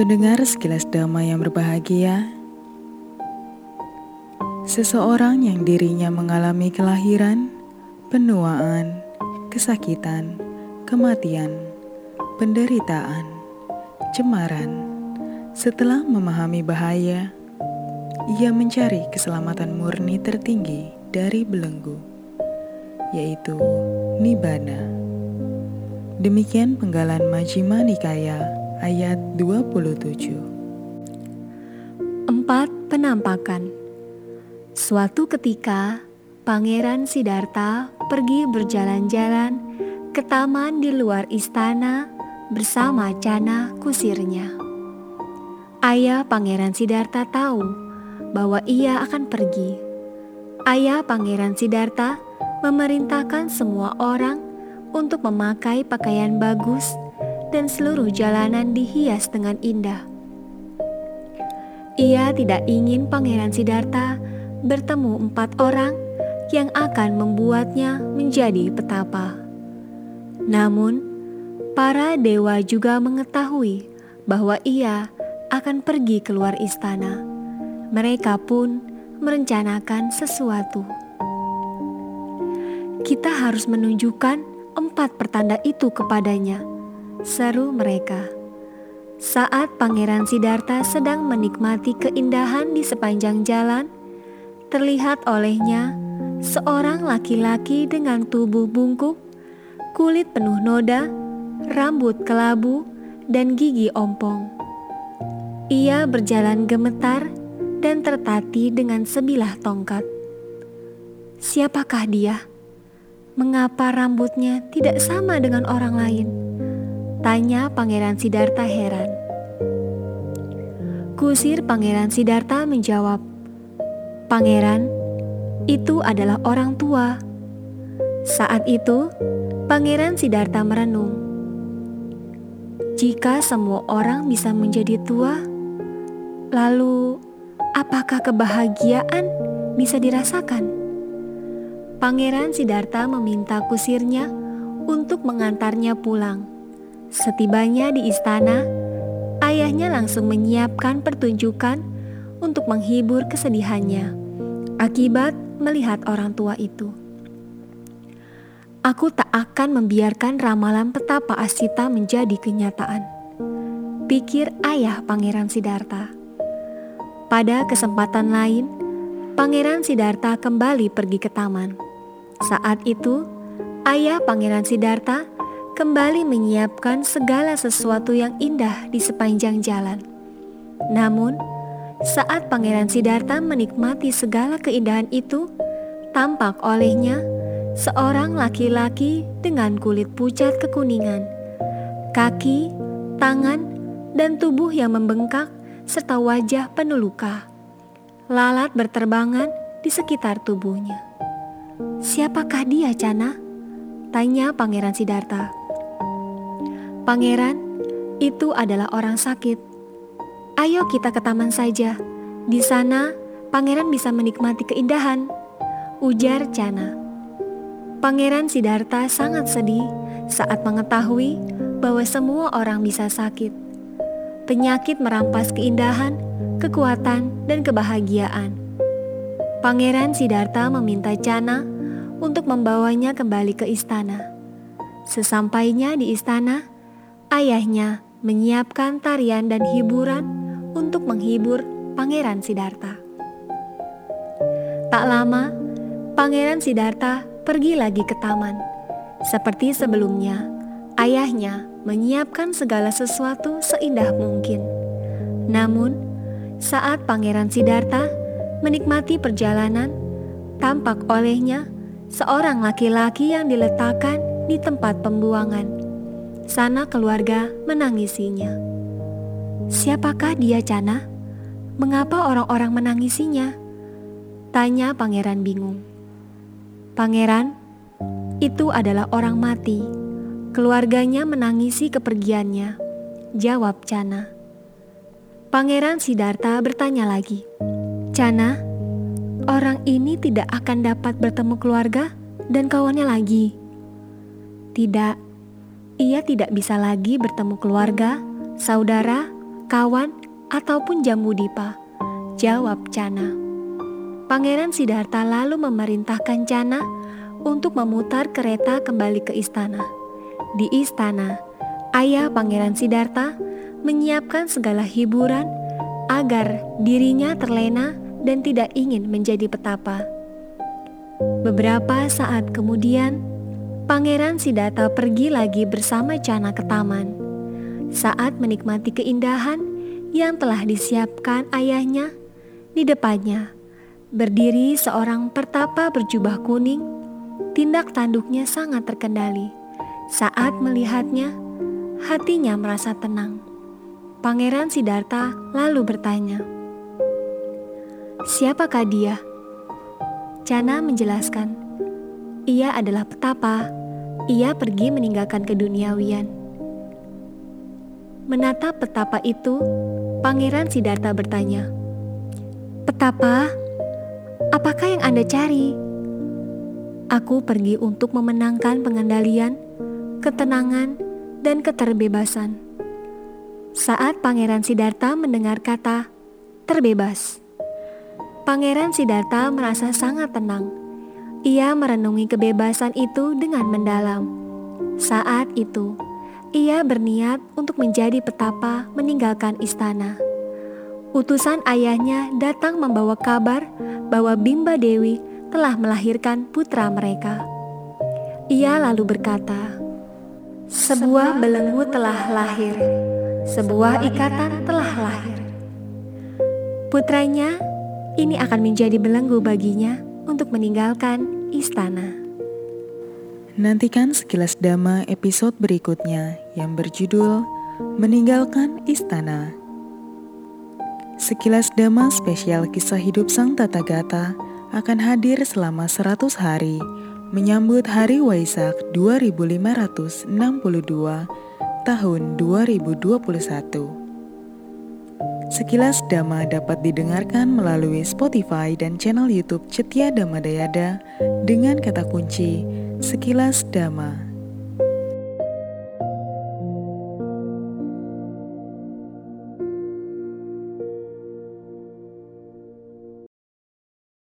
Pendengar sekilas damai yang berbahagia, seseorang yang dirinya mengalami kelahiran, penuaan, kesakitan, kematian, penderitaan, cemaran. Setelah memahami bahaya, ia mencari keselamatan murni tertinggi dari belenggu, yaitu Nibbana. Demikian penggalan Majjhima Nikaya ayat 27. Empat Penampakan Suatu ketika, Pangeran Siddhartha pergi berjalan-jalan ke taman di luar istana bersama Cana kusirnya. Ayah Pangeran Siddhartha tahu bahwa ia akan pergi. Ayah Pangeran Siddhartha memerintahkan semua orang untuk memakai pakaian bagus dan seluruh jalanan dihias dengan indah. Ia tidak ingin Pangeran Siddhartha bertemu empat orang yang akan membuatnya menjadi petapa. Namun, para dewa juga mengetahui bahwa ia akan pergi keluar istana. Mereka pun merencanakan sesuatu. Kita harus menunjukkan empat pertanda itu kepadanya seru mereka. Saat Pangeran Siddhartha sedang menikmati keindahan di sepanjang jalan, terlihat olehnya seorang laki-laki dengan tubuh bungkuk, kulit penuh noda, rambut kelabu, dan gigi ompong. Ia berjalan gemetar dan tertati dengan sebilah tongkat. Siapakah dia? Mengapa rambutnya tidak sama dengan orang lain? Tanya Pangeran Siddhartha heran. Kusir Pangeran Siddhartha menjawab, Pangeran, itu adalah orang tua. Saat itu, Pangeran Siddhartha merenung. Jika semua orang bisa menjadi tua, lalu apakah kebahagiaan bisa dirasakan? Pangeran Siddhartha meminta kusirnya untuk mengantarnya pulang. Setibanya di istana, ayahnya langsung menyiapkan pertunjukan untuk menghibur kesedihannya akibat melihat orang tua itu. Aku tak akan membiarkan ramalan petapa Asita menjadi kenyataan. Pikir ayah Pangeran Siddhartha. Pada kesempatan lain, Pangeran Siddhartha kembali pergi ke taman. Saat itu, ayah Pangeran Siddhartha kembali menyiapkan segala sesuatu yang indah di sepanjang jalan. Namun, saat Pangeran Siddhartha menikmati segala keindahan itu, tampak olehnya seorang laki-laki dengan kulit pucat kekuningan, kaki, tangan, dan tubuh yang membengkak serta wajah penuh luka. Lalat berterbangan di sekitar tubuhnya. Siapakah dia, Cana? Tanya Pangeran Siddhartha. Pangeran, itu adalah orang sakit. Ayo kita ke taman saja. Di sana, pangeran bisa menikmati keindahan. Ujar Cana. Pangeran Siddhartha sangat sedih saat mengetahui bahwa semua orang bisa sakit. Penyakit merampas keindahan, kekuatan, dan kebahagiaan. Pangeran Siddhartha meminta Cana untuk membawanya kembali ke istana. Sesampainya di istana, ayahnya menyiapkan tarian dan hiburan untuk menghibur Pangeran Siddhartha. Tak lama, Pangeran Siddhartha pergi lagi ke taman. Seperti sebelumnya, ayahnya menyiapkan segala sesuatu seindah mungkin. Namun, saat Pangeran Siddhartha menikmati perjalanan, tampak olehnya seorang laki-laki yang diletakkan di tempat pembuangan sana keluarga menangisinya. Siapakah dia, Cana? Mengapa orang-orang menangisinya? Tanya pangeran bingung. Pangeran, itu adalah orang mati. Keluarganya menangisi kepergiannya. Jawab Cana. Pangeran Siddhartha bertanya lagi. Cana, orang ini tidak akan dapat bertemu keluarga dan kawannya lagi. Tidak, ia tidak bisa lagi bertemu keluarga, saudara, kawan ataupun jambu dipa? Jawab Cana. Pangeran Siddhartha lalu memerintahkan Cana untuk memutar kereta kembali ke istana. Di istana, ayah Pangeran Siddhartha menyiapkan segala hiburan agar dirinya terlena dan tidak ingin menjadi petapa. Beberapa saat kemudian, Pangeran Siddhartha pergi lagi bersama Cana ke taman. Saat menikmati keindahan yang telah disiapkan ayahnya, di depannya berdiri seorang pertapa berjubah kuning. Tindak tanduknya sangat terkendali. Saat melihatnya, hatinya merasa tenang. Pangeran Siddhartha lalu bertanya, "Siapakah dia?" Cana menjelaskan, "Ia adalah petapa. Ia pergi meninggalkan keduniawian." Menatap petapa itu, Pangeran Siddhartha bertanya, "Petapa, apakah yang Anda cari?" Aku pergi untuk memenangkan pengendalian ketenangan, dan keterbebasan. Saat Pangeran Siddhartha mendengar kata "terbebas", Pangeran Siddhartha merasa sangat tenang. Ia merenungi kebebasan itu dengan mendalam. Saat itu, ia berniat untuk menjadi petapa meninggalkan istana. Utusan ayahnya datang membawa kabar bahwa Bimba Dewi telah melahirkan putra mereka. Ia lalu berkata, sebuah belenggu telah lahir, sebuah ikatan telah lahir. Putranya ini akan menjadi belenggu baginya untuk meninggalkan istana. Nantikan sekilas dama episode berikutnya yang berjudul Meninggalkan Istana. Sekilas dama spesial kisah hidup Sang Tata Gata akan hadir selama 100 hari menyambut Hari Waisak 2562 tahun 2021. Sekilas Dhamma dapat didengarkan melalui Spotify dan channel YouTube Cetia Dhamma Dayada dengan kata kunci Sekilas Dhamma.